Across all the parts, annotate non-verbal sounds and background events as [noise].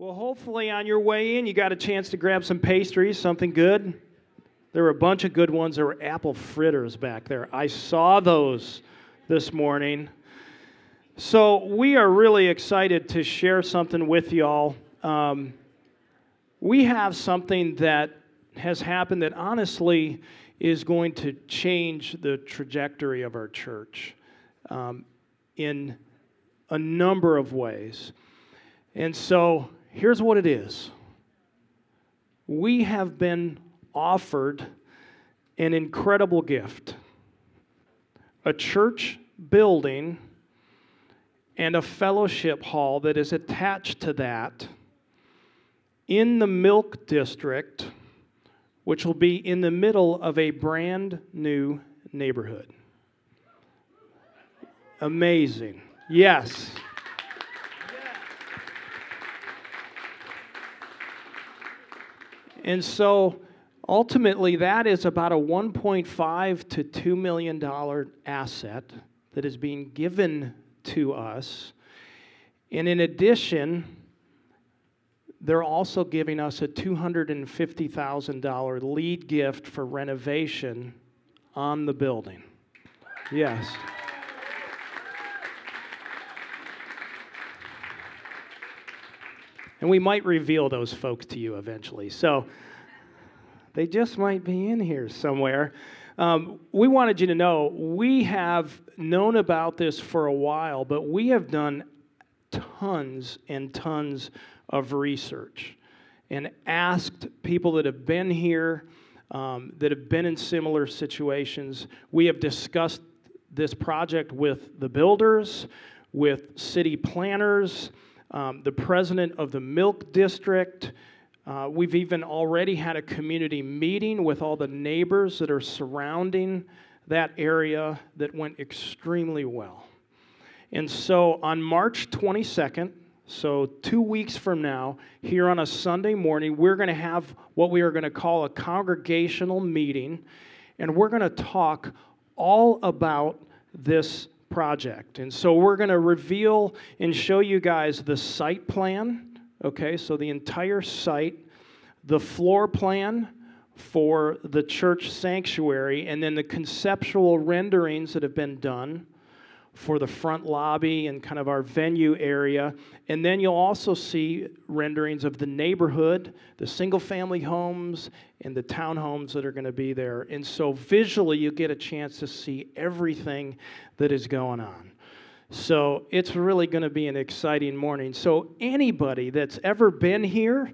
Well, hopefully, on your way in, you got a chance to grab some pastries, something good. There were a bunch of good ones. There were apple fritters back there. I saw those this morning. So, we are really excited to share something with y'all. Um, we have something that has happened that honestly is going to change the trajectory of our church um, in a number of ways. And so, Here's what it is we have been offered an incredible gift a church building and a fellowship hall that is attached to that in the Milk District, which will be in the middle of a brand new neighborhood. Amazing. Yes. And so ultimately, that is about a 1.5 to 2 million dollar asset that is being given to us. And in addition, they're also giving us a $250,000 lead gift for renovation on the building. Yes. And we might reveal those folks to you eventually. So they just might be in here somewhere. Um, we wanted you to know we have known about this for a while, but we have done tons and tons of research and asked people that have been here, um, that have been in similar situations. We have discussed this project with the builders, with city planners um, the president of the milk district. Uh, we've even already had a community meeting with all the neighbors that are surrounding that area that went extremely well. And so on March 22nd, so two weeks from now, here on a Sunday morning, we're going to have what we are going to call a congregational meeting, and we're going to talk all about this project. And so we're going to reveal and show you guys the site plan, okay? So the entire site, the floor plan for the church sanctuary, and then the conceptual renderings that have been done for the front lobby and kind of our venue area. And then you'll also see renderings of the neighborhood, the single family homes, and the townhomes that are going to be there. And so visually, you get a chance to see everything that is going on. So it's really going to be an exciting morning. So, anybody that's ever been here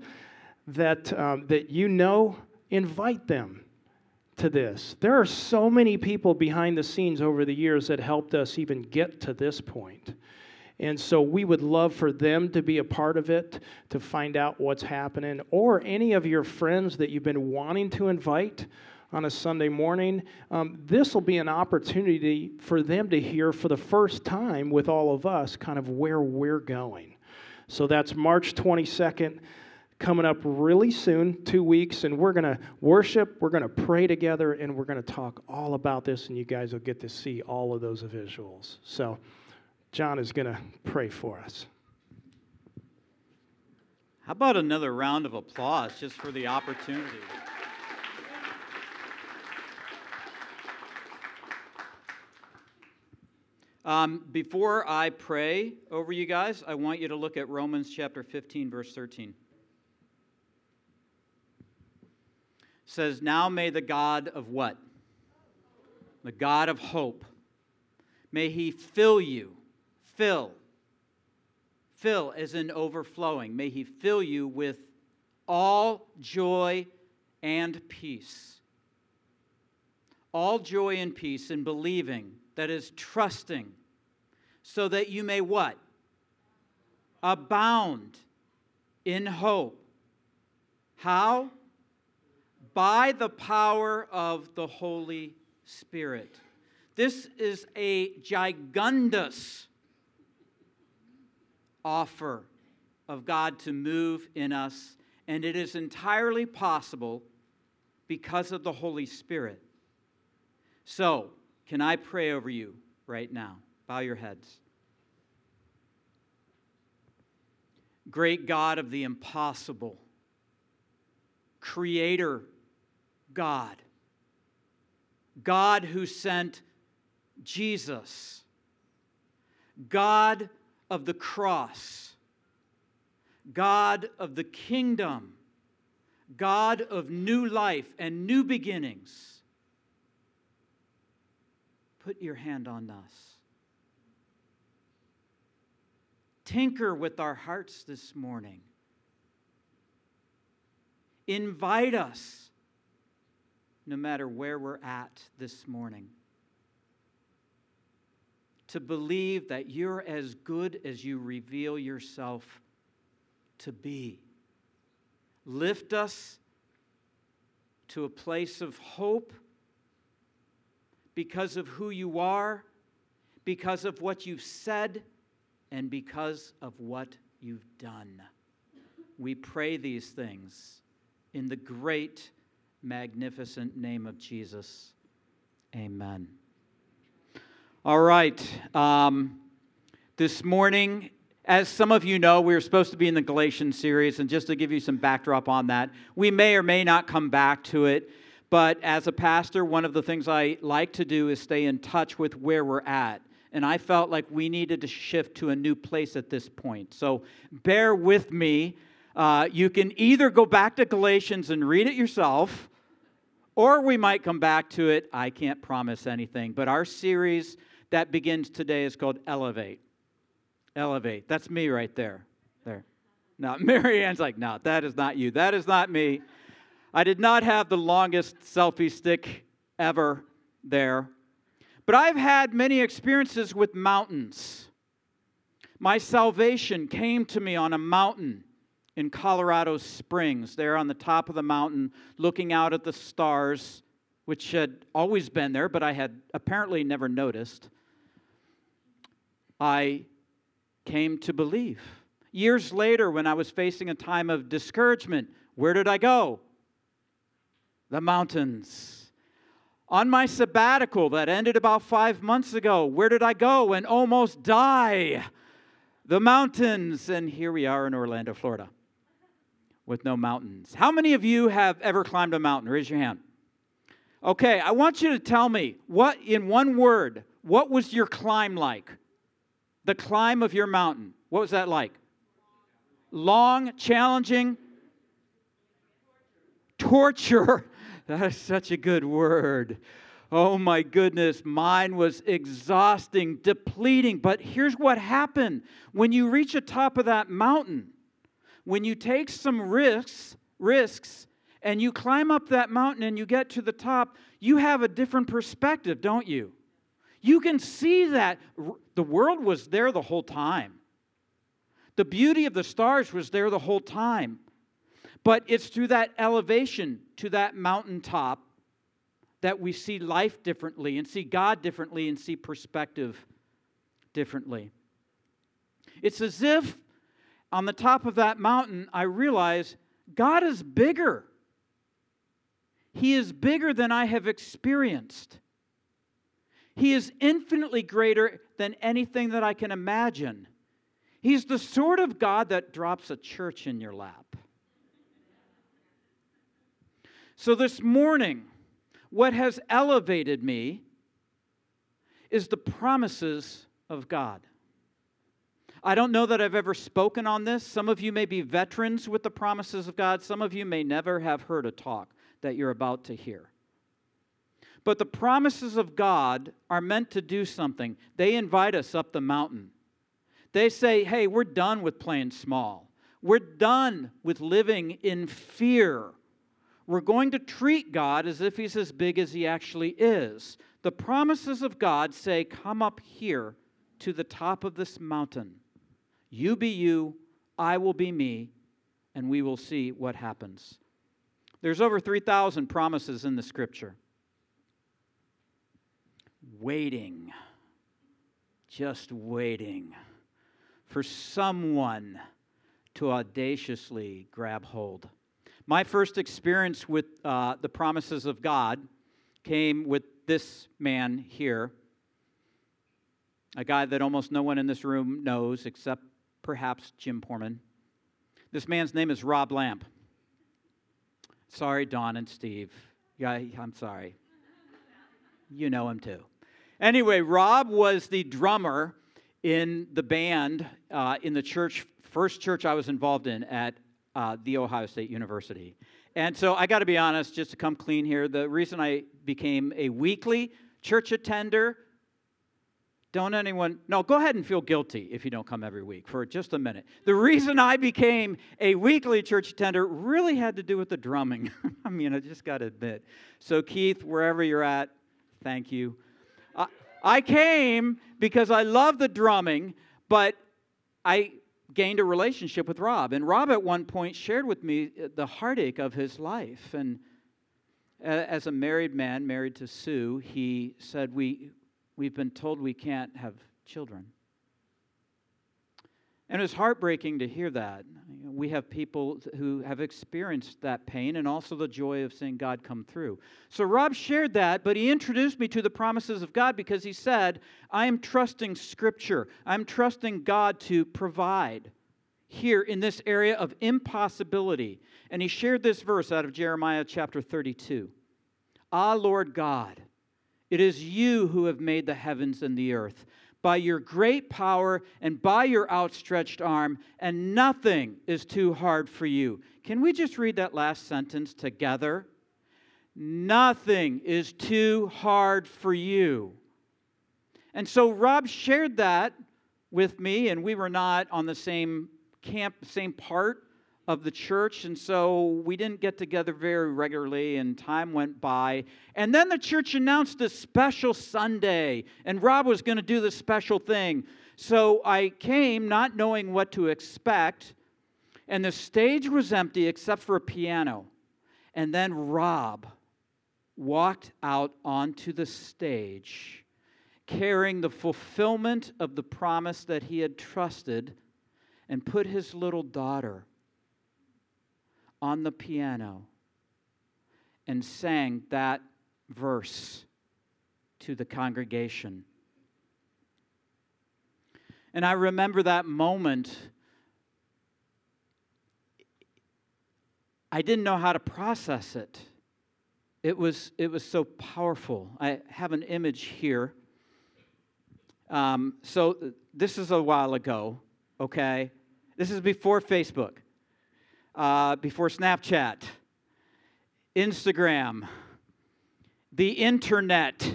that, um, that you know, invite them to this. There are so many people behind the scenes over the years that helped us even get to this point. And so we would love for them to be a part of it, to find out what's happening, or any of your friends that you've been wanting to invite on a Sunday morning. Um, this will be an opportunity for them to hear for the first time with all of us kind of where we're going. So that's March 22nd coming up really soon, two weeks, and we're going to worship, we're going to pray together, and we're going to talk all about this, and you guys will get to see all of those visuals. So, John is going to pray for us. How about another round of applause just for the opportunity? Um, before I pray over you guys, I want you to look at Romans chapter 15, verse 13. Says, Now may the God of what? The God of hope. May he fill you, fill, fill as in overflowing. May he fill you with all joy and peace. All joy and peace in believing, that is, trusting, so that you may what? Abound in hope. How? By the power of the Holy Spirit. This is a gigundous offer of God to move in us, and it is entirely possible because of the Holy Spirit. So, can I pray over you right now? Bow your heads. great God of the impossible, creator God, God who sent Jesus, God of the cross, God of the kingdom, God of new life and new beginnings. Put your hand on us. Tinker with our hearts this morning. Invite us, no matter where we're at this morning, to believe that you're as good as you reveal yourself to be. Lift us to a place of hope because of who you are, because of what you've said and because of what you've done. We pray these things in the great, magnificent name of Jesus. Amen. All right. Um, this morning, as some of you know, we were supposed to be in the Galatians series, and just to give you some backdrop on that, we may or may not come back to it. But as a pastor, one of the things I like to do is stay in touch with where we're at and I felt like we needed to shift to a new place at this point. So bear with me. Uh, you can either go back to Galatians and read it yourself, or we might come back to it. I can't promise anything. But our series that begins today is called Elevate. Elevate. That's me right there. There. Now, [laughs] Marianne's like, no, that is not you. That is not me. I did not have the longest selfie stick ever there. But I've had many experiences with mountains. My salvation came to me on a mountain in Colorado Springs, there on the top of the mountain, looking out at the stars, which had always been there, but I had apparently never noticed. I came to believe. Years later, when I was facing a time of discouragement, where did I go? The mountains. On my sabbatical that ended about five months ago, where did I go and almost die? The mountains. And here we are in Orlando, Florida, with no mountains. How many of you have ever climbed a mountain? Raise your hand. Okay, I want you to tell me what, in one word, what was your climb like? The climb of your mountain. What was that like? Long, challenging, torture. [laughs] That is such a good word. Oh my goodness, mine was exhausting, depleting. But here's what happened when you reach the top of that mountain, when you take some risks, risks, and you climb up that mountain and you get to the top, you have a different perspective, don't you? You can see that the world was there the whole time. The beauty of the stars was there the whole time. But it's through that elevation to that mountaintop that we see life differently and see God differently and see perspective differently. It's as if on the top of that mountain, I realize God is bigger. He is bigger than I have experienced. He is infinitely greater than anything that I can imagine. He's the sort of God that drops a church in your lap. So this morning, what has elevated me is the promises of God. I don't know that I've ever spoken on this. Some of you may be veterans with the promises of God, some of you may never have heard a talk that you're about to hear. But the promises of God are meant to do something. They invite us up the mountain. They say, hey, we're done with playing small. We're done with living in fear we're going to treat God as if He's as big as He actually is. The promises of God say, Come up here to the top of this mountain. You be you, I will be me, and we will see what happens. There's over 3,000 promises in the scripture. Waiting, just waiting for someone to audaciously grab hold. My first experience with uh, the promises of God came with this man here, a guy that almost no one in this room knows except perhaps Jim Porman. This man's name is Rob Lamb. Sorry, Don and Steve. Yeah, I'm sorry. You know him too. Anyway, Rob was the drummer in the band uh, in the church, first church I was involved in at uh, the Ohio State University. And so I got to be honest, just to come clean here, the reason I became a weekly church attender, don't anyone, no, go ahead and feel guilty if you don't come every week for just a minute. The reason I became a weekly church attender really had to do with the drumming. [laughs] I mean, I just got to admit. So, Keith, wherever you're at, thank you. I, I came because I love the drumming, but I gained a relationship with Rob. And Rob, at one point, shared with me uh, the heartache of his life. And as a married man, married to Sue, he said, we, We've been told we can't have children. And it's heartbreaking to hear that. We have people who have experienced that pain and also the joy of seeing God come through. So Rob shared that, but he introduced me to the promises of God because he said, I am trusting Scripture. I'm trusting God to provide here in this area of impossibility. And he shared this verse out of Jeremiah chapter 32 Ah, Lord God, it is you who have made the heavens and the earth by your great power and by your outstretched arm, and nothing is too hard for you. Can we just read that last sentence together? Nothing is too hard for you. And so Rob shared that with me, and we were not on the same camp, same part of the church, and so we didn't get together very regularly, and time went by. And then the church announced a special Sunday, and Rob was going to do this special thing. So I came not knowing what to expect, and the stage was empty except for a piano. And then Rob walked out onto the stage carrying the fulfillment of the promise that he had trusted and put his little daughter on the piano and sang that verse to the congregation. And I remember that moment. I didn't know how to process it. It was, it was so powerful. I have an image here. Um, so, this is a while ago, okay? This is before Facebook uh, before Snapchat, Instagram, the internet,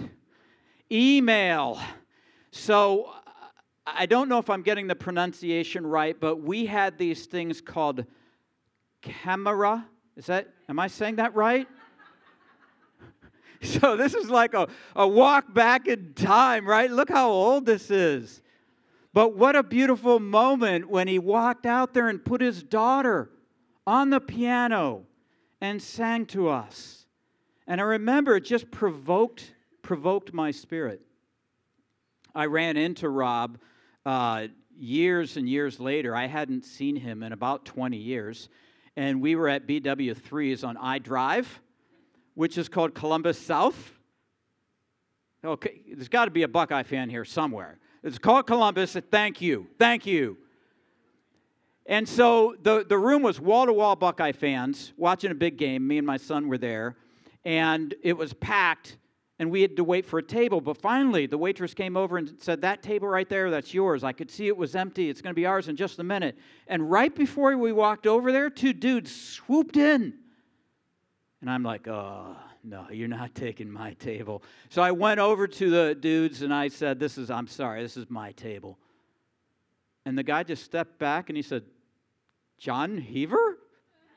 email. So I don't know if I'm getting the pronunciation right, but we had these things called camera. Is that, am I saying that right? [laughs] So this is like a, a walk back in time, right? Look how old this is. But what a beautiful moment when he walked out there and put his daughter on the piano and sang to us. And I remember it just provoked, provoked my spirit. I ran into Rob uh, years and years later. I hadn't seen him in about 20 years. And we were at BW3s on I Drive, which is called Columbus South. Okay, there's got to be a Buckeye fan here somewhere. It's called Columbus. Thank you. Thank you. And so the, the room was wall to wall Buckeye fans watching a big game. Me and my son were there. And it was packed, and we had to wait for a table. But finally, the waitress came over and said, That table right there, that's yours. I could see it was empty. It's going to be ours in just a minute. And right before we walked over there, two dudes swooped in. And I'm like, Oh, no, you're not [laughs] taking my table. So I went over to the dudes and I said, This is, I'm sorry, this is my table. And the guy just stepped back and he said, John Heaver?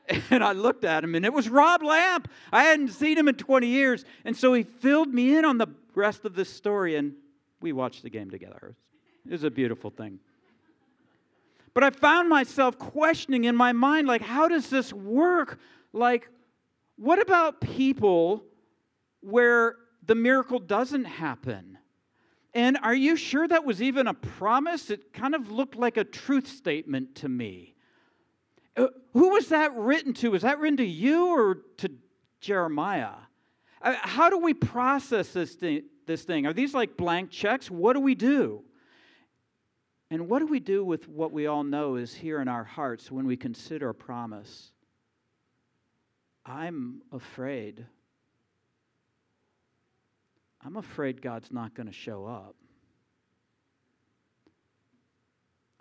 [laughs] And I looked at him, and it was Rob Lamb. I hadn't seen him in 20 years. And so he filled me in on the rest of this story, and we watched the game together. It was a beautiful thing. But I found myself questioning in my mind, like, how does this work? Like, what about people where the miracle doesn't happen? And are you sure that was even a promise? It kind of looked like a truth statement to me. Uh, who was that written to? Was that written to you or to Jeremiah? Uh, how do we process this thing, this thing? Are these like blank checks? What do we do? And what do we do with what we all know is here in our hearts when we consider a promise? I'm afraid. I'm afraid God's not going to show up.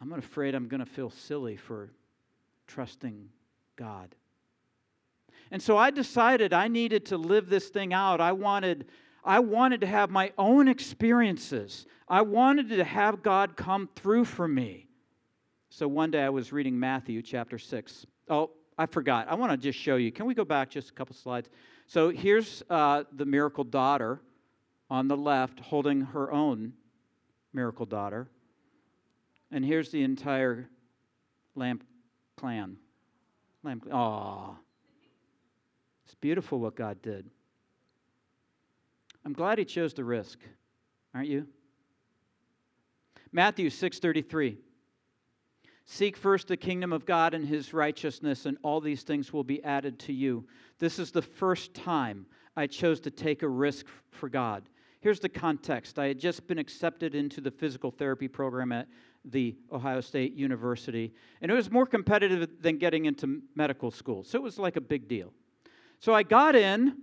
I'm afraid I'm going to feel silly for trusting God. And so I decided I needed to live this thing out. I wanted, I wanted to have my own experiences. I wanted to have God come through for me. So one day I was reading Matthew chapter 6. Oh, I forgot. I want to just show you. Can we go back just a couple slides? So here's uh, the miracle daughter on the left holding her own miracle daughter. And here's the entire lamb clan. Lamb. It's beautiful what God did. I'm glad he chose the risk, aren't you? Matthew 6:33 Seek first the kingdom of God and his righteousness and all these things will be added to you. This is the first time I chose to take a risk for God. Here's the context. I had just been accepted into the physical therapy program at the Ohio State University, and it was more competitive than getting into medical school. So it was like a big deal. So I got in,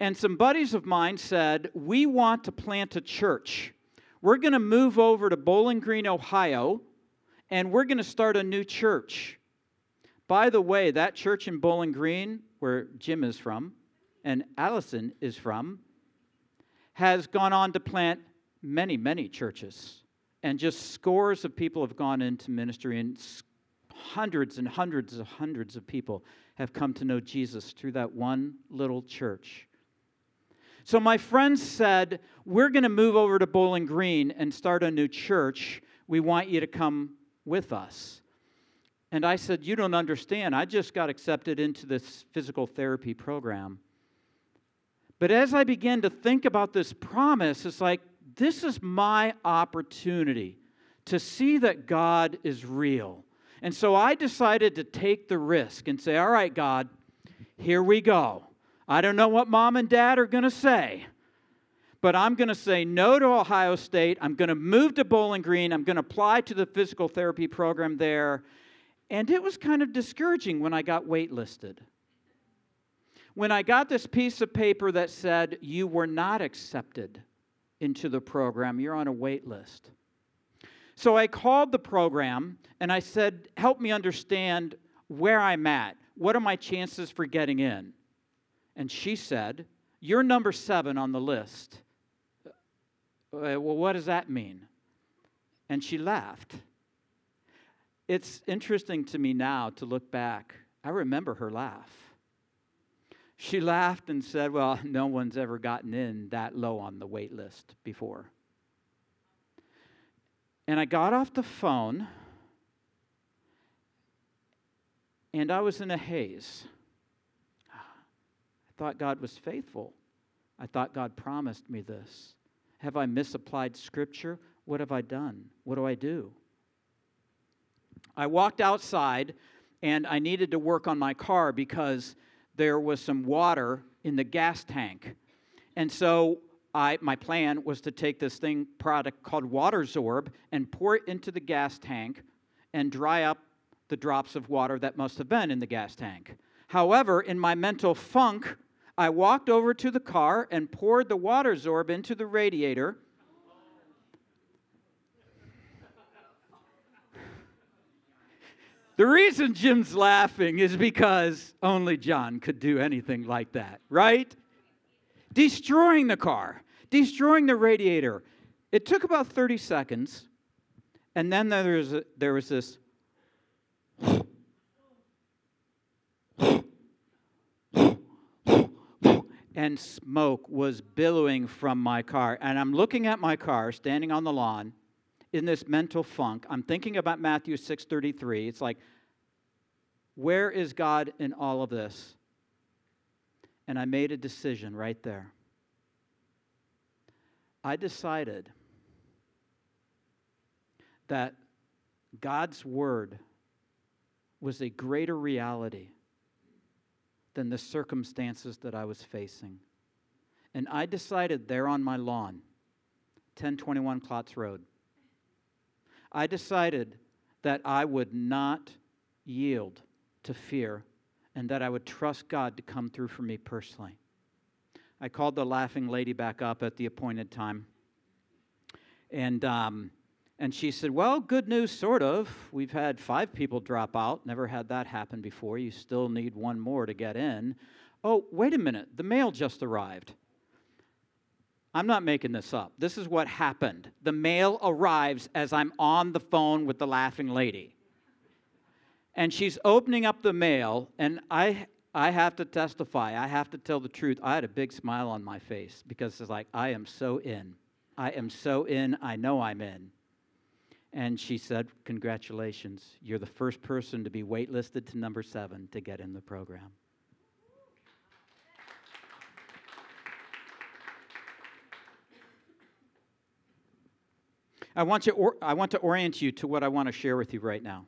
and some buddies of mine said, We want to plant a church. We're going to move over to Bowling Green, Ohio, and we're going to start a new church. By the way, that church in Bowling Green, where Jim is from and Allison is from, has gone on to plant many, many churches. And just scores of people have gone into ministry, and hundreds and hundreds of hundreds of people have come to know Jesus through that one little church. So my friends said, We're going to move over to Bowling Green and start a new church. We want you to come with us. And I said, You don't understand. I just got accepted into this physical therapy program. But as I began to think about this promise, it's like, this is my opportunity to see that God is real. And so I decided to take the risk and say, All right, God, here we go. I don't know what mom and dad are going to say, but I'm going to say no to Ohio State. I'm going to move to Bowling Green. I'm going to apply to the physical therapy program there. And it was kind of discouraging when I got waitlisted. When I got this piece of paper that said, You were not accepted into the program, you're on a wait list. So I called the program and I said, Help me understand where I'm at. What are my chances for getting in? And she said, You're number seven on the list. Uh, well, what does that mean? And she laughed. It's interesting to me now to look back. I remember her laugh. She laughed and said, Well, [laughs] no one's ever gotten in that low on the wait list before. And I got off the phone and I was in a haze. I thought God was faithful. I thought God promised me this. Have I misapplied scripture? What have I done? What do I do? I walked outside and I needed to work on my car because there was some water in the gas tank. And so I, my plan was to take this thing product called Water WaterZorb and pour it into the gas tank and dry up the drops of water that must have been in the gas tank. However, in my mental funk, I walked over to the car and poured the Water WaterZorb into the radiator. The reason Jim's laughing is because only John could do anything like that, right? destroying the car, destroying the radiator. It took about 30 seconds, and then there was, a, there was this. and smoke was billowing from my car. And I'm looking at my car standing on the lawn in this mental funk. I'm thinking about Matthew 6:33. It's like where is God in all of this? And I made a decision right there. I decided that God's Word was a greater reality than the circumstances that I was facing. And I decided there on my lawn, 1021 Klotz Road, I decided that I would not yield to fear and that I would trust God to come through for me personally. I called the laughing lady back up at the appointed time. And, um, and she said, Well, good news, sort of. We've had five people drop out. Never had that happen before. You still need one more to get in. Oh, wait a minute. The mail just arrived. I'm not making this up. This is what happened. The mail arrives as I'm on the phone with the laughing lady. And she's opening up the mail, and I, I have to testify. I have to tell the truth. I had a big smile on my face because it's like, I am so in. I am so in. I know I'm in. And she said, Congratulations. You're the first person to be waitlisted to number seven to get in the program. I want, or, I want to orient you to what I want to share with you right now.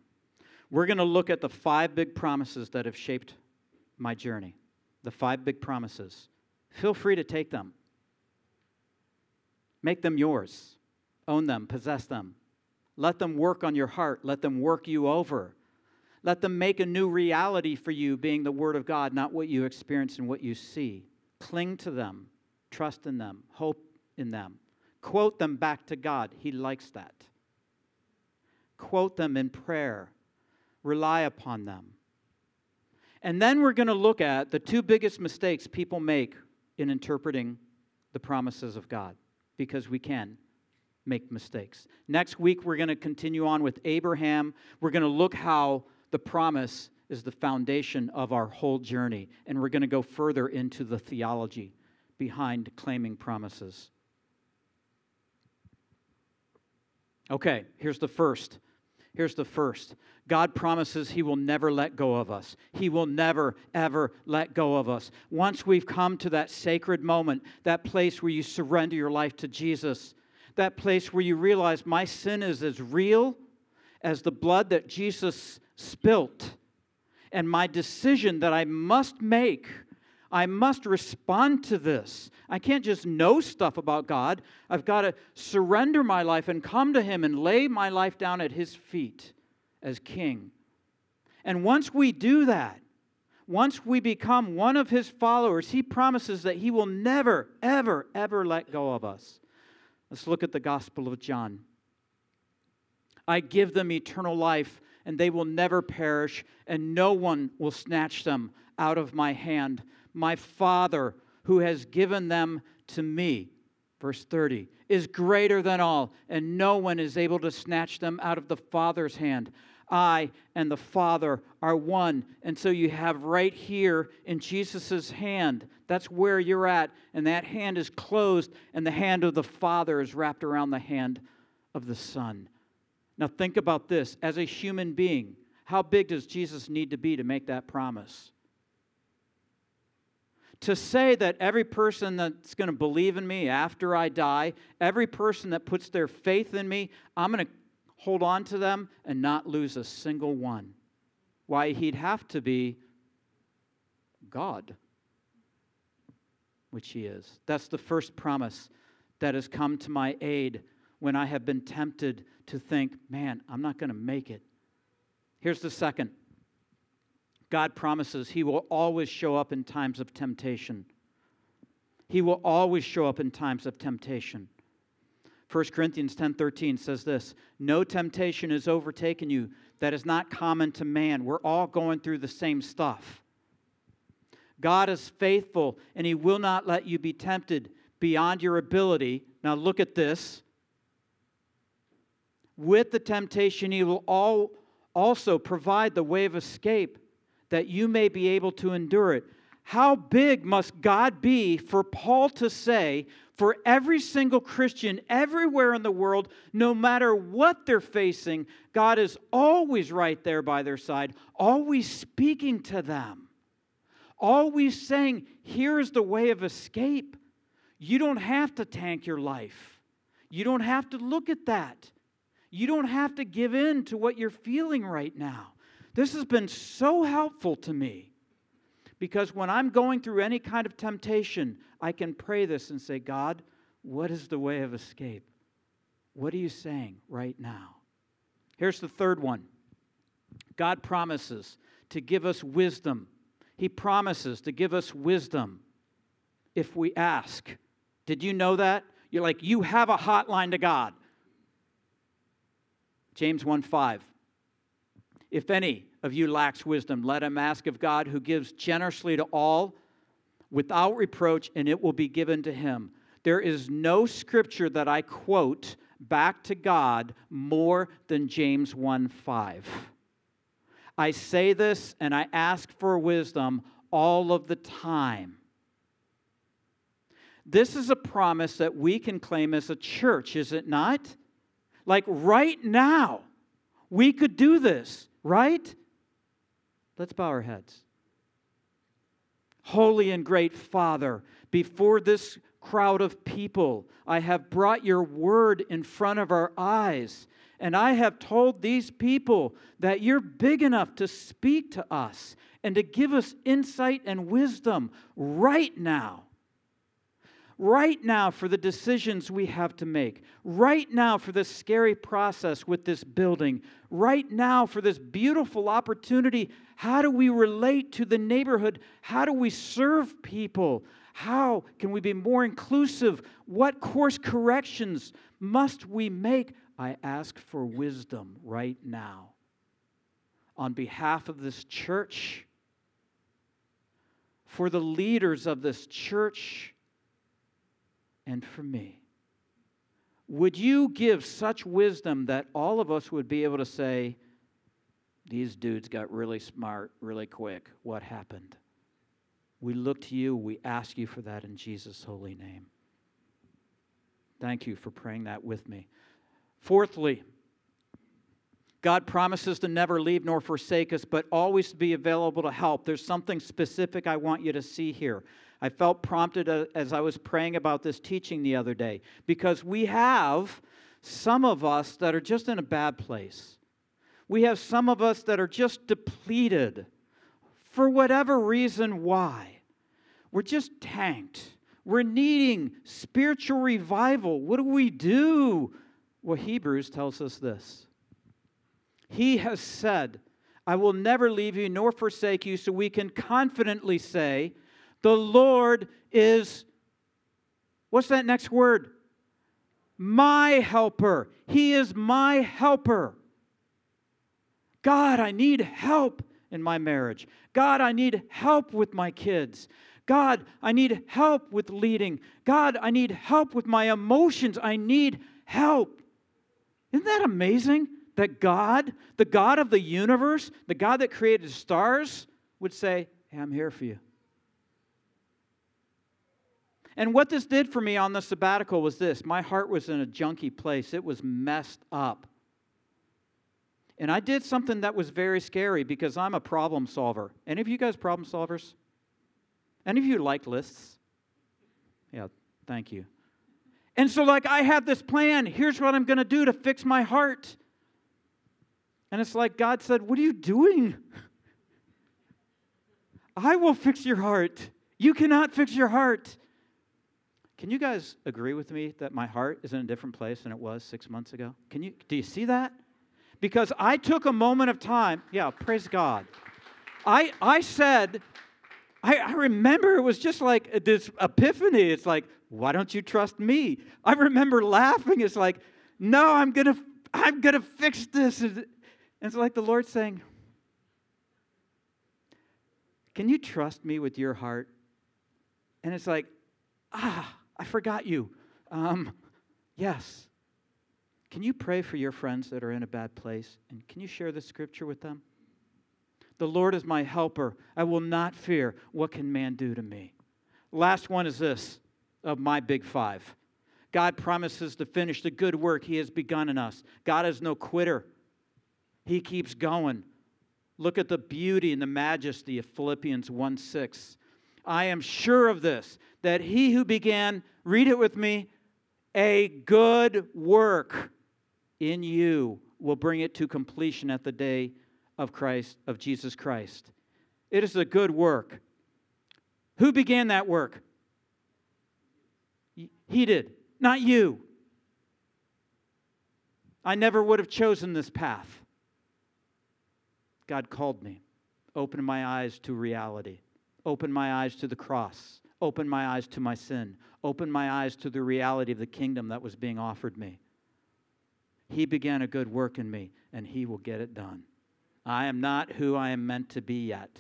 We're going to look at the five big promises that have shaped my journey. The five big promises. Feel free to take them, make them yours, own them, possess them. Let them work on your heart, let them work you over. Let them make a new reality for you, being the Word of God, not what you experience and what you see. Cling to them, trust in them, hope in them. Quote them back to God. He likes that. Quote them in prayer. Rely upon them. And then we're going to look at the two biggest mistakes people make in interpreting the promises of God, because we can make mistakes. Next week, we're going to continue on with Abraham. We're going to look how the promise is the foundation of our whole journey, and we're going to go further into the theology behind claiming promises. Okay, here's the first. Here's the first God promises He will never let go of us. He will never, ever let go of us. Once we've come to that sacred moment, that place where you surrender your life to Jesus, that place where you realize my sin is as real as the blood that Jesus spilt, and my decision that I must make I must respond to this. I can't just know stuff about God. I've got to surrender my life and come to Him and lay my life down at His feet as King. And once we do that, once we become one of His followers, He promises that He will never, ever, ever let go of us. Let's look at the Gospel of John. I give them eternal life, and they will never perish, and no one will snatch them out of my hand my Father who has given them to me. Verse 30 is greater than all, and no one is able to snatch them out of the Father's hand. I and the Father are one. And so you have right here in Jesus' hand, that's where you're at, and that hand is closed, and the hand of the Father is wrapped around the hand of the Son. Now think about this as a human being, how big does Jesus need to be to make that promise? To say that every person that's going to believe in me after I die, every person that puts their faith in me, I'm going to hold on to them and not lose a single one. Why, he'd have to be God, which he is. That's the first promise that has come to my aid when I have been tempted to think, man, I'm not going to make it. Here's the second God promises He will always show up in times of temptation. He will always show up in times of temptation. 1 Corinthians 10:13 says this, "No temptation has overtaken you that is not common to man. We're all going through the same stuff." God is faithful and he will not let you be tempted beyond your ability. Now look at this. With the temptation he will all also provide the way of escape that you may be able to endure it. How big must God be for Paul to say, for every single Christian everywhere in the world, no matter what they're facing, God is always right there by their side, always speaking to them, always saying, Here's the way of escape. You don't have to tank your life, you don't have to look at that. You don't have to give in to what you're feeling right now. This has been so helpful to me because when I'm going through any kind of temptation, I can pray this and say, God, what is the way of escape? What are you saying right now? Here's the third one God promises to give us wisdom. He promises to give us wisdom if we ask. Did you know that? You're like, you have a hotline to God. James 1 5. If any of you lacks wisdom, let him ask of God, who gives generously to all without reproach, and it will be given to him. There is no scripture that I quote back to God more than James 1 5. I say this and I ask for wisdom all of the time. This is a promise that we can claim as a church, is it not? Like right now, we could do this, right? Let's bow our heads. Holy and great Father, before this crowd of people, I have brought your word in front of our eyes. And I have told these people that you're big enough to speak to us and to give us insight and wisdom right now right now for the decisions we have to make, right now for this scary process with this building, right now for this beautiful opportunity. How do we relate to the neighborhood? How do we serve people? How can we be more inclusive? What course corrections must we make? I ask for wisdom right now. On behalf of this church, for the leaders of this church, and for me. Would you give such wisdom that all of us would be able to say, These dudes got really smart really quick. What happened? We look to you. We ask you for that in Jesus' holy name. Thank you for praying that with me. Fourthly, God promises to never leave nor forsake us, but always to be available to help. There's something specific I want you to see here. I felt prompted as I was praying about this teaching the other day because we have some of us that are just in a bad place. We have some of us that are just depleted for whatever reason why. We're just tanked. We're needing spiritual revival. What do we do? Well, Hebrews tells us this. He has said, I will never leave you nor forsake you, so we can confidently say, the Lord is, what's that next word? My helper. He is my helper. God, I need help in my marriage. God, I need help with my kids. God, I need help with leading. God, I need help with my emotions. I need help. Isn't that amazing? That God, the God of the universe, the God that created stars, would say, Hey, I'm here for you. And what this did for me on the sabbatical was this my heart was in a junky place, it was messed up. And I did something that was very scary because I'm a problem solver. Any of you guys problem solvers? Any of you like lists? Yeah, thank you. And so, like, I have this plan. Here's what I'm going to do to fix my heart. And it's like God said, What are you doing? [laughs] I will fix your heart. You cannot fix your heart. Can you guys agree with me that my heart is in a different place than it was six months ago? Can you, do you see that? Because I took a moment of time. Yeah, praise God. I, I said, I, I remember it was just like this epiphany. It's like, why don't you trust me? I remember laughing. It's like, no, I'm gonna, I'm gonna fix this. And it's like the Lord saying, Can you trust me with your heart? And it's like, ah, I forgot you. Um, yes. Can you pray for your friends that are in a bad place? And can you share the scripture with them? The Lord is my helper. I will not fear. What can man do to me? Last one is this of my big five. God promises to finish the good work He has begun in us. God is no quitter, He keeps going. Look at the beauty and the majesty of Philippians 1 6. I am sure of this, that he who began, read it with me, a good work in you will bring it to completion at the day of Christ, of Jesus Christ. It is a good work. Who began that work? He did, not you. I never would have chosen this path. God called me, opened my eyes to reality, opened my eyes to the cross, Open my eyes to my sin, Open my eyes to the reality of the kingdom that was being offered me. He began a good work in me, and He will get it done. I am not who I am meant to be yet.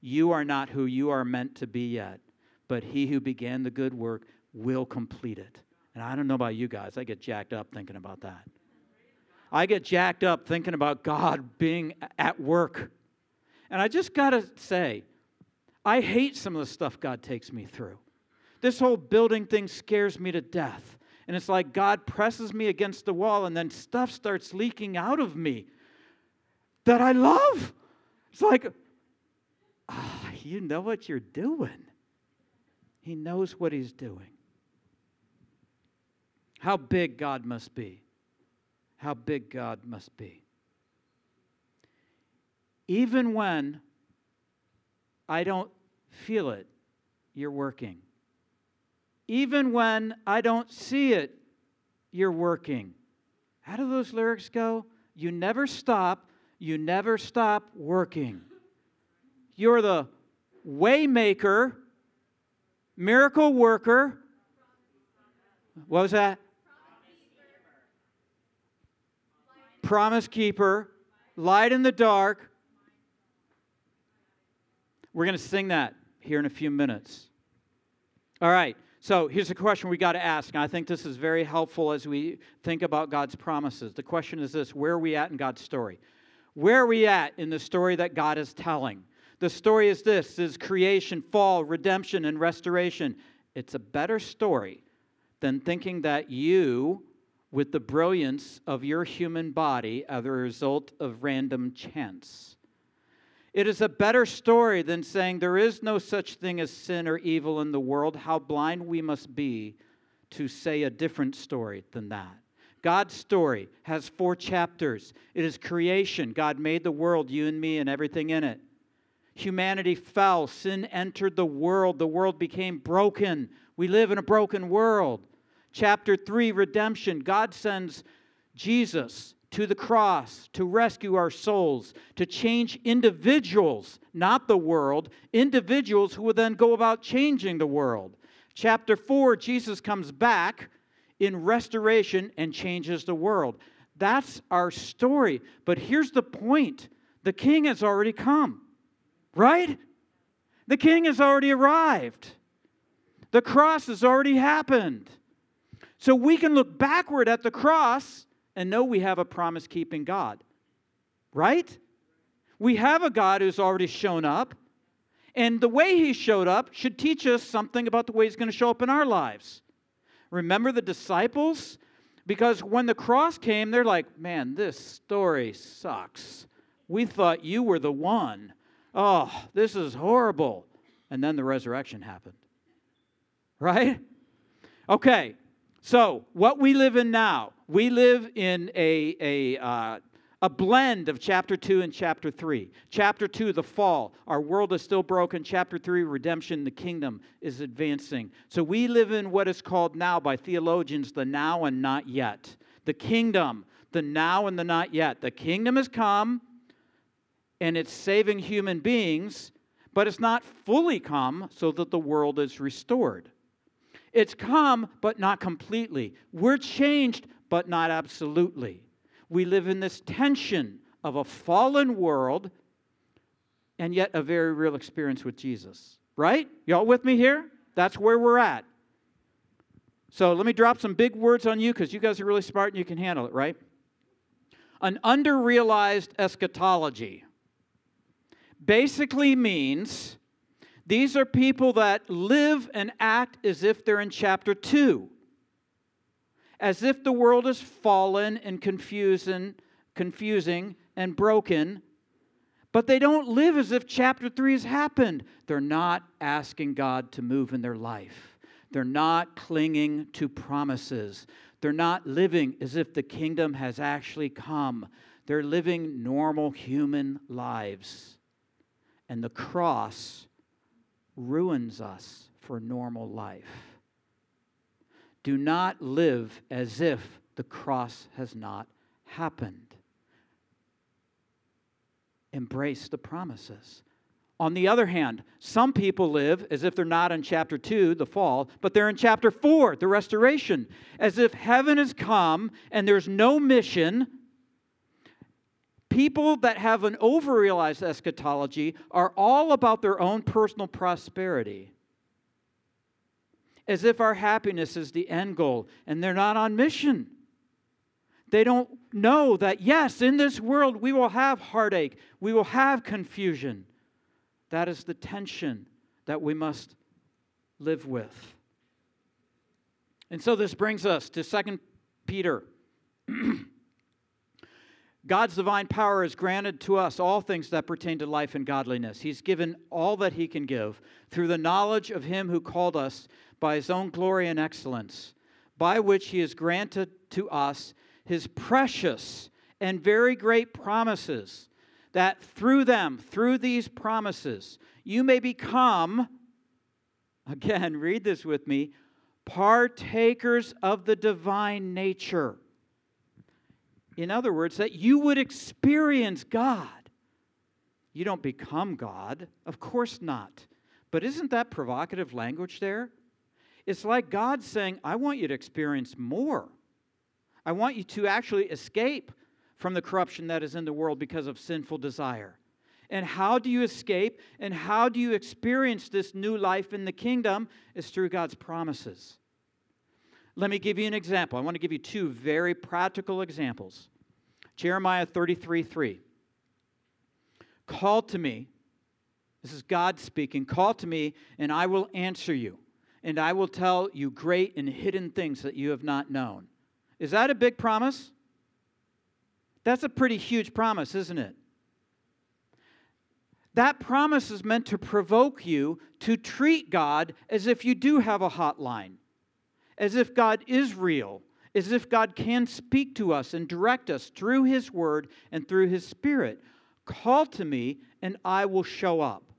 You are not who you are meant to be yet, but He who began the good work will complete it. And I don't know about you guys, I get jacked up thinking about that. I get jacked up thinking about God being at work. And I just got to say, I hate some of the stuff God takes me through. This whole building thing scares me to death. And it's like God presses me against the wall, and then stuff starts leaking out of me that I love. It's like, ah, you know what you're doing. He knows what he's doing. How big God must be. How big God must be. Even when I don't feel it, you're working. Even when I don't see it, you're working. How do those lyrics go? You never stop, you never stop working. You're the waymaker, miracle worker. What was that? Promise keeper, light in the dark. We're going to sing that here in a few minutes. All right. So here's a question we got to ask, and I think this is very helpful as we think about God's promises. The question is this Where are we at in God's story? Where are we at in the story that God is telling? The story is this is creation, fall, redemption, and restoration. It's a better story than thinking that you, with the brilliance of your human body, are the result of random chance. It is a better story than saying there is no such thing as sin or evil in the world. How blind we must be to say a different story than that. God's story has four chapters. It is creation. God made the world, you and me, and everything in it. Humanity fell. Sin entered the world. The world became broken. We live in a broken world. Chapter 3, redemption. God sends Jesus to the cross to rescue our souls, to change individuals, not the world, individuals who will then go about changing the world. Chapter 4, Jesus comes back in restoration and changes the world. That's our story. But here's the point the king has already come, right? The king has already arrived. The cross has already happened. So we can look backward at the cross and know we have a promise keeping God. Right? We have a God who's already shown up, and the way he showed up should teach us something about the way he's going to show up in our lives. Remember the disciples? Because when the cross came, they're like, man, this story sucks. We thought you were the one. Oh, this is horrible. And then the resurrection happened. Right? Okay, so, what we live in now, we live in a, a, uh, a blend of chapter 2 and chapter 3. Chapter 2, the fall. Our world is still broken. Chapter 3, redemption, the kingdom is advancing. So, we live in what is called now by theologians the now and not yet. The kingdom, the now and the not yet. The kingdom has come and it's saving human beings, but it's not fully come so that the world is restored. It's come, but not completely. We're changed, but not absolutely. We live in this tension of a fallen world and yet a very real experience with Jesus. Right? Y'all with me here? That's where we're at. So let me drop some big words on you because you guys are really smart and you can handle it, right? An underrealized eschatology basically means these are people that live and act as if they're in chapter 2, as if the world is fallen and confusing, confusing and broken, but they don't live as if chapter 3 has happened. They're not asking God to move in their life. They're not clinging to promises. They're not living as if the kingdom has actually come. They're living normal human lives. And the cross ruins us for normal life. Do not live as if the cross has not happened. Embrace the promises. On the other hand, some people live as if they're not in chapter 2, the fall, but they're in chapter 4, the restoration, as if heaven has come and there's no mission. People that have an overrealized eschatology are all about their own personal prosperity, as if our happiness is the end goal, and they're not on mission. They don't know that, yes, in this world we will have heartache, we will have confusion. That is the tension that we must live with. And so this brings us to 2 Peter. [clears throat] God's divine power has granted to us all things that pertain to life and godliness. He's given all that He can give through the knowledge of Him who called us by His own glory and excellence, by which He has granted to us his precious and very great promises, that through them, through these promises, you may become, again, [laughs] read this with me, partakers of the divine nature. In other words, that you would experience God. You don't become God, of course not. But isn't that provocative language there? It's like God saying, I want you to experience more. I want you to actually escape from the corruption that is in the world because of sinful desire. And how do you escape and how do you experience this new life in the kingdom is through God's promises. Let me give you an example. I want to give you two very practical examples. Jeremiah 33 3. Call to me, this is God speaking, call to me, and I will answer you, and I will tell you great and hidden things that you have not known. Is that a big promise? That's a pretty huge promise, isn't it? That promise is meant to provoke you to treat God as if you do have a hotline, as if God is real, as if God can speak to us and direct us through His Word and through His Spirit. Call to me, and I will show up.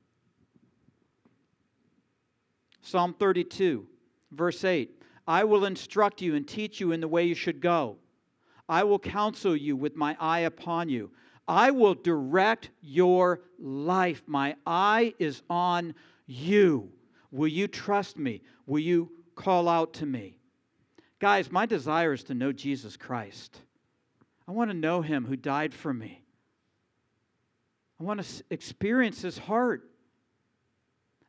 Psalm 32, verse 8 I will instruct you and teach you in the way you should go. I will counsel you with my eye upon you. I will direct your life. My eye is on you. Will you trust me? Will you call out to me? Guys, my desire is to know Jesus Christ. I want to know him who died for me. I want to experience his heart.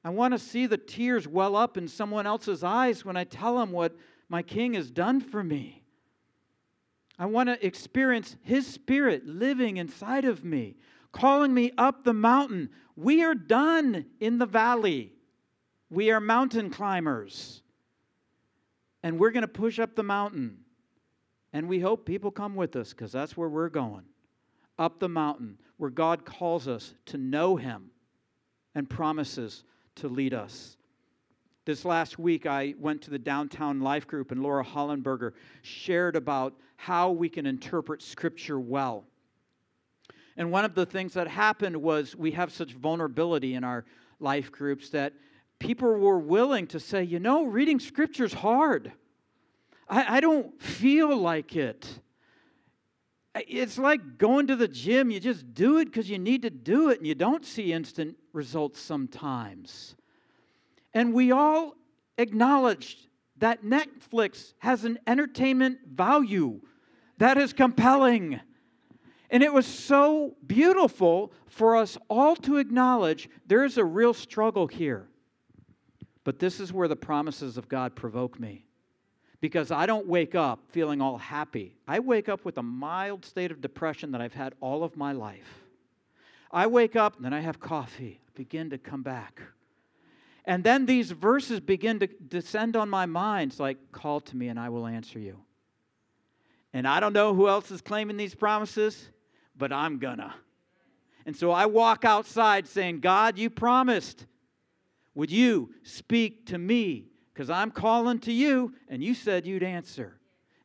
I want to see the tears well up in someone else's eyes when I tell them what my king has done for me. I want to experience his spirit living inside of me, calling me up the mountain. We are done in the valley. We are mountain climbers. And we're going to push up the mountain. And we hope people come with us because that's where we're going. Up the mountain where God calls us to know him and promises to lead us. This last week, I went to the Downtown Life Group, and Laura Hollenberger shared about how we can interpret Scripture well. And one of the things that happened was we have such vulnerability in our life groups that people were willing to say, you know, reading Scripture is hard. I, I don't feel like it. It's like going to the gym. You just do it because you need to do it, and you don't see instant results sometimes. And we all acknowledged that Netflix has an entertainment value that is compelling. And it was so beautiful for us all to acknowledge there is a real struggle here. But this is where the promises of God provoke me because I don't wake up feeling all happy. I wake up with a mild state of depression that I've had all of my life. I wake up and then I have coffee, begin to come back. And then these verses begin to descend on my mind. It's like, call to me and I will answer you. And I don't know who else is claiming these promises, but I'm gonna. And so I walk outside saying, God, you promised. Would you speak to me because I'm calling to you, and you said you'd answer.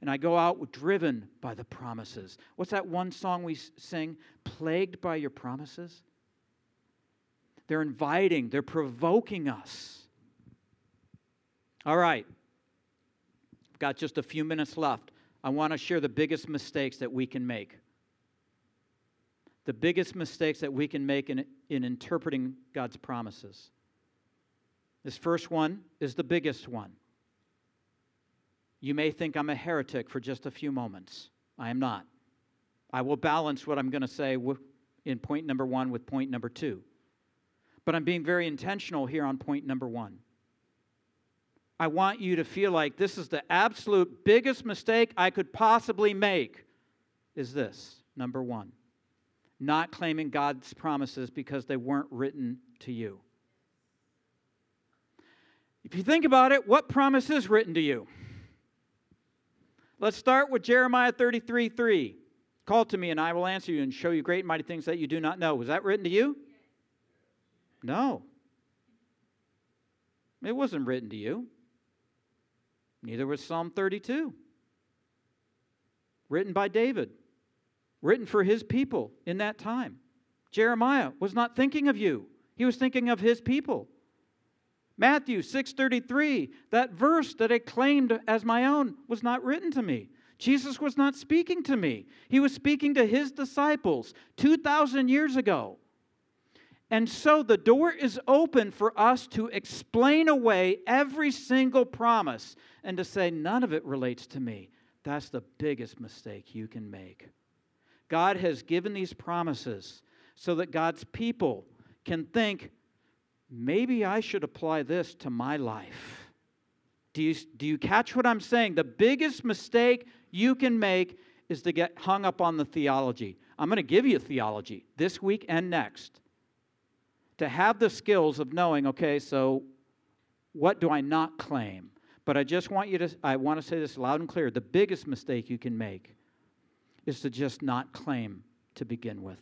And I go out driven by the promises. What's that one song we sing? Plagued by your promises? They're inviting, they're provoking us. All right. Got just a few minutes left. I want to share the biggest mistakes that we can make. The biggest mistakes that we can make in, in interpreting God's promises. This first one is the biggest one. You may think I'm a heretic for just a few moments. I am not. I will balance what I'm going to say in point number one with point number two. But I'm being very intentional here on point number one. I want you to feel like this is the absolute biggest mistake I could possibly make is this number one, not claiming God's promises because they weren't written to you. If you think about it, what promise is written to you? Let's start with Jeremiah 33 3. Call to me, and I will answer you and show you great and mighty things that you do not know. Was that written to you? No. It wasn't written to you. Neither was Psalm 32, written by David, written for his people in that time. Jeremiah was not thinking of you, he was thinking of his people. Matthew 6:33, that verse that I claimed as my own was not written to me. Jesus was not speaking to me. He was speaking to his disciples 2000 years ago. And so the door is open for us to explain away every single promise and to say, none of it relates to me. That's the biggest mistake you can make. God has given these promises so that God's people can think, maybe I should apply this to my life. Do you, do you catch what I'm saying? The biggest mistake you can make is to get hung up on the theology. I'm going to give you theology this week and next to have the skills of knowing, okay, so what do I not claim? But I just want you to, I want to say this loud and clear. The biggest mistake you can make is to just not claim to begin with.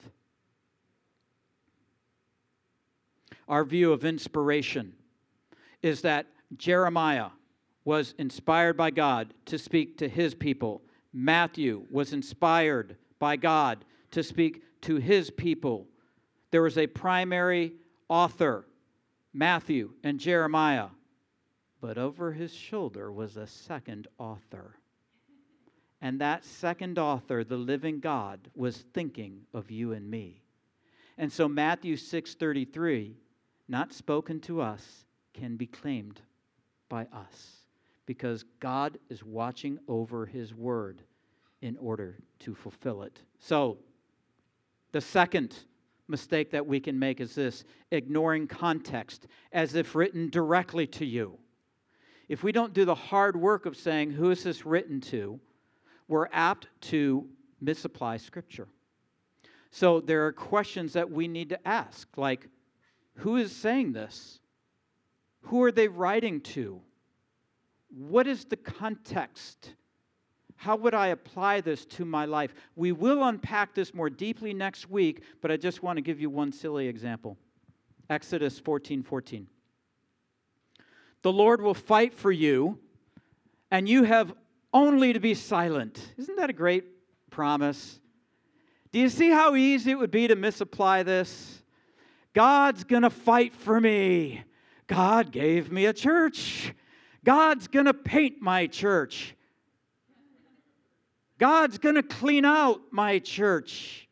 Our view of inspiration is that Jeremiah was inspired by God to speak to his people. Matthew was inspired by God to speak to his people. There was a primary author, Matthew and Jeremiah. But over his shoulder was a second author. And that second author, the living God, was thinking of you and me. And so Matthew 6:33, not spoken to us, can be claimed by us because God is watching over his word in order to fulfill it. So, the second mistake that we can make is this ignoring context as if written directly to you. If we don't do the hard work of saying, who is this written to, we're apt to misapply Scripture. So there are questions that we need to ask, like, who is saying this? Who are they writing to? What is the context? How would I apply this to my life? We will unpack this more deeply next week, but I just want to give you one silly example. Exodus 14 14. The Lord will fight for you, and you have only to be silent. Isn't that a great promise? Do you see how easy it would be to misapply this? God's going to fight for me. God gave me a church. God's going to paint my church. God's going to clean out my church.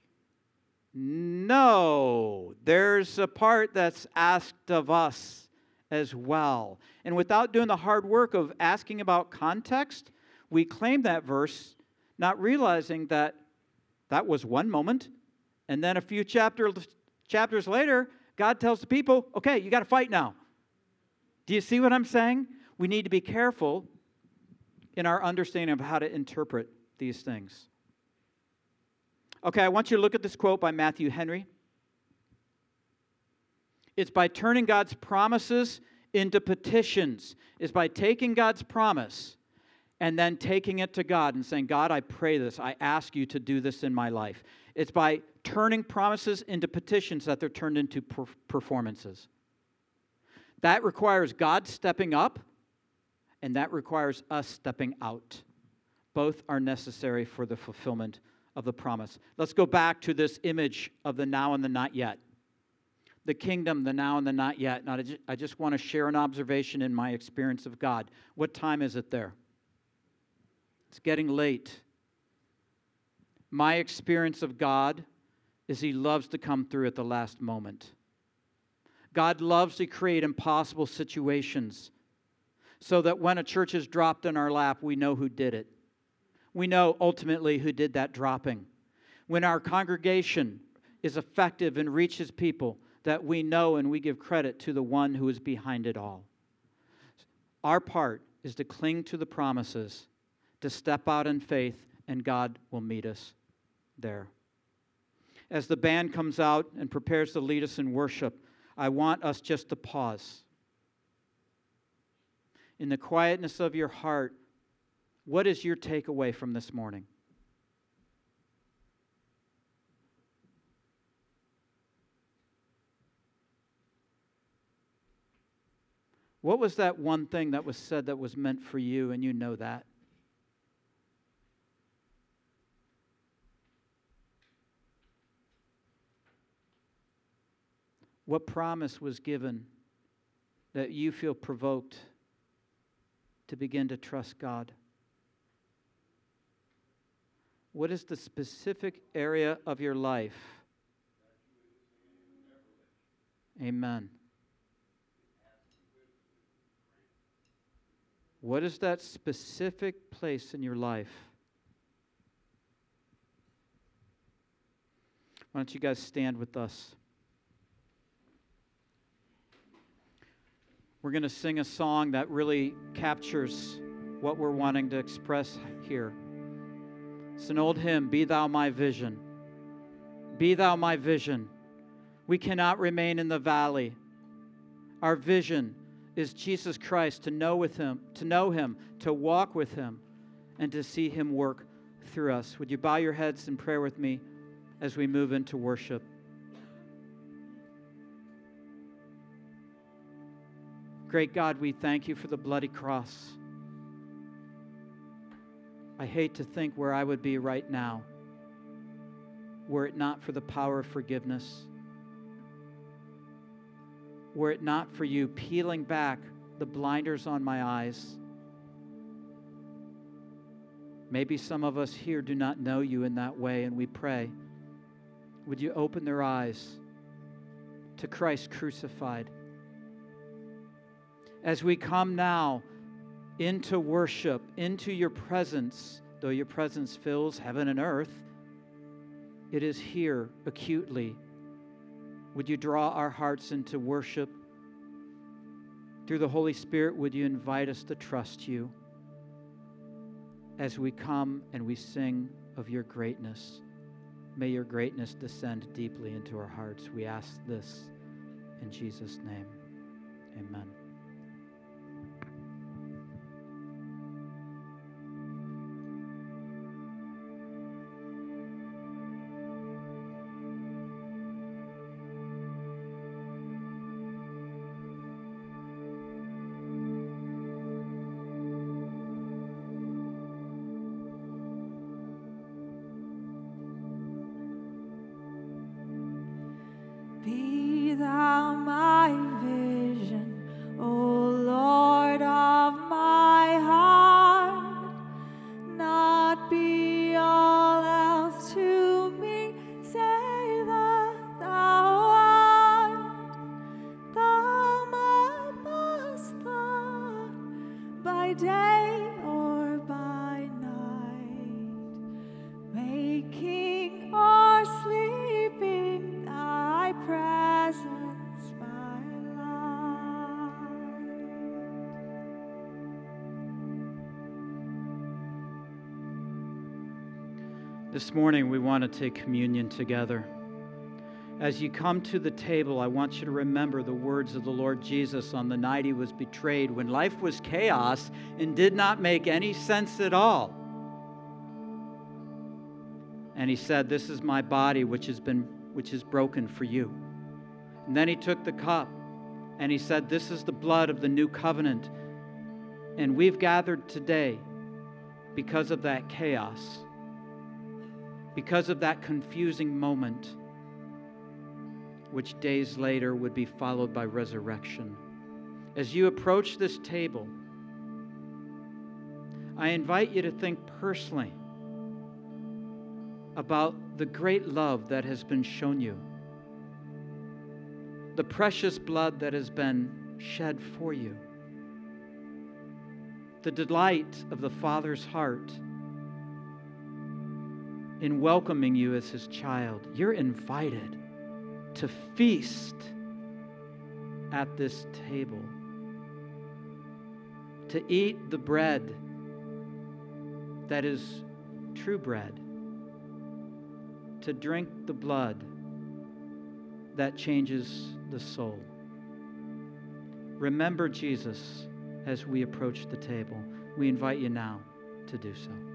No, there's a part that's asked of us as well. And without doing the hard work of asking about context, we claim that verse, not realizing that that was one moment. And then a few chapter, chapters later, God tells the people, okay, you got to fight now. Do you see what I'm saying? We need to be careful in our understanding of how to interpret these things. Okay, I want you to look at this quote by Matthew Henry. It's by turning God's promises into petitions, is by taking God's promise and then taking it to God and saying, God, I pray this. I ask you to do this in my life. It's by turning promises into petitions that they're turned into per- performances. That requires God stepping up, and that requires us stepping out. Both are necessary for the fulfillment of the promise. Let's go back to this image of the now and the not yet. The kingdom, the now and the not yet. Now, I just want to share an observation in my experience of God. What time is it there? It's getting late. My experience of God is He loves to come through at the last moment. God loves to create impossible situations so that when a church is dropped in our lap, we know who did it. We know ultimately who did that dropping. When our congregation is effective and reaches people, that we know and we give credit to the one who is behind it all. Our part is to cling to the promises, to step out in faith, and God will meet us there. As the band comes out and prepares to lead us in worship, I want us just to pause. In the quietness of your heart, what is your takeaway from this morning? What was that one thing that was said that was meant for you, and you know that? What promise was given that you feel provoked to begin to trust God? What is the specific area of your life? Amen. What is that specific place in your life? Why don't you guys stand with us? We're going to sing a song that really captures what we're wanting to express here. It's an old hymn Be Thou My Vision. Be Thou My Vision. We cannot remain in the valley. Our vision is Jesus Christ, to know with him, to know him, to walk with him, and to see him work through us. Would you bow your heads in prayer with me as we move into worship? Great God, we thank you for the bloody cross. I hate to think where I would be right now were it not for the power of forgiveness were it not for you peeling back the blinders on my eyes. Maybe some of us here do not know you in that way, and we pray. Would you open their eyes to Christ crucified? As we come now into worship, into your presence, though your presence fills heaven and earth, it is here acutely would you draw our hearts into worship? Through the Holy Spirit, would you invite us to trust you as we come and we sing of your greatness? May your greatness descend deeply into our hearts. We ask this in Jesus' name. Amen. This morning, we want to take communion together. As you come to the table, I want you to remember the words of the Lord Jesus on the night he was betrayed when life was chaos and did not make any sense at all. And he said, This is my body which has been which is broken for you. And then he took the cup and he said, This is the blood of the new covenant. And we've gathered today because of that chaos because of that confusing moment, which days later would be followed by resurrection. As you approach this table, I invite you to think personally about the great love that has been shown you, the precious blood that has been shed for you, the delight of the Father's heart in welcoming you as his child. You're invited to feast at this table, to eat the bread that is true bread, to drink the blood that changes the soul. Remember Jesus as we approach the table. We invite you now to do so.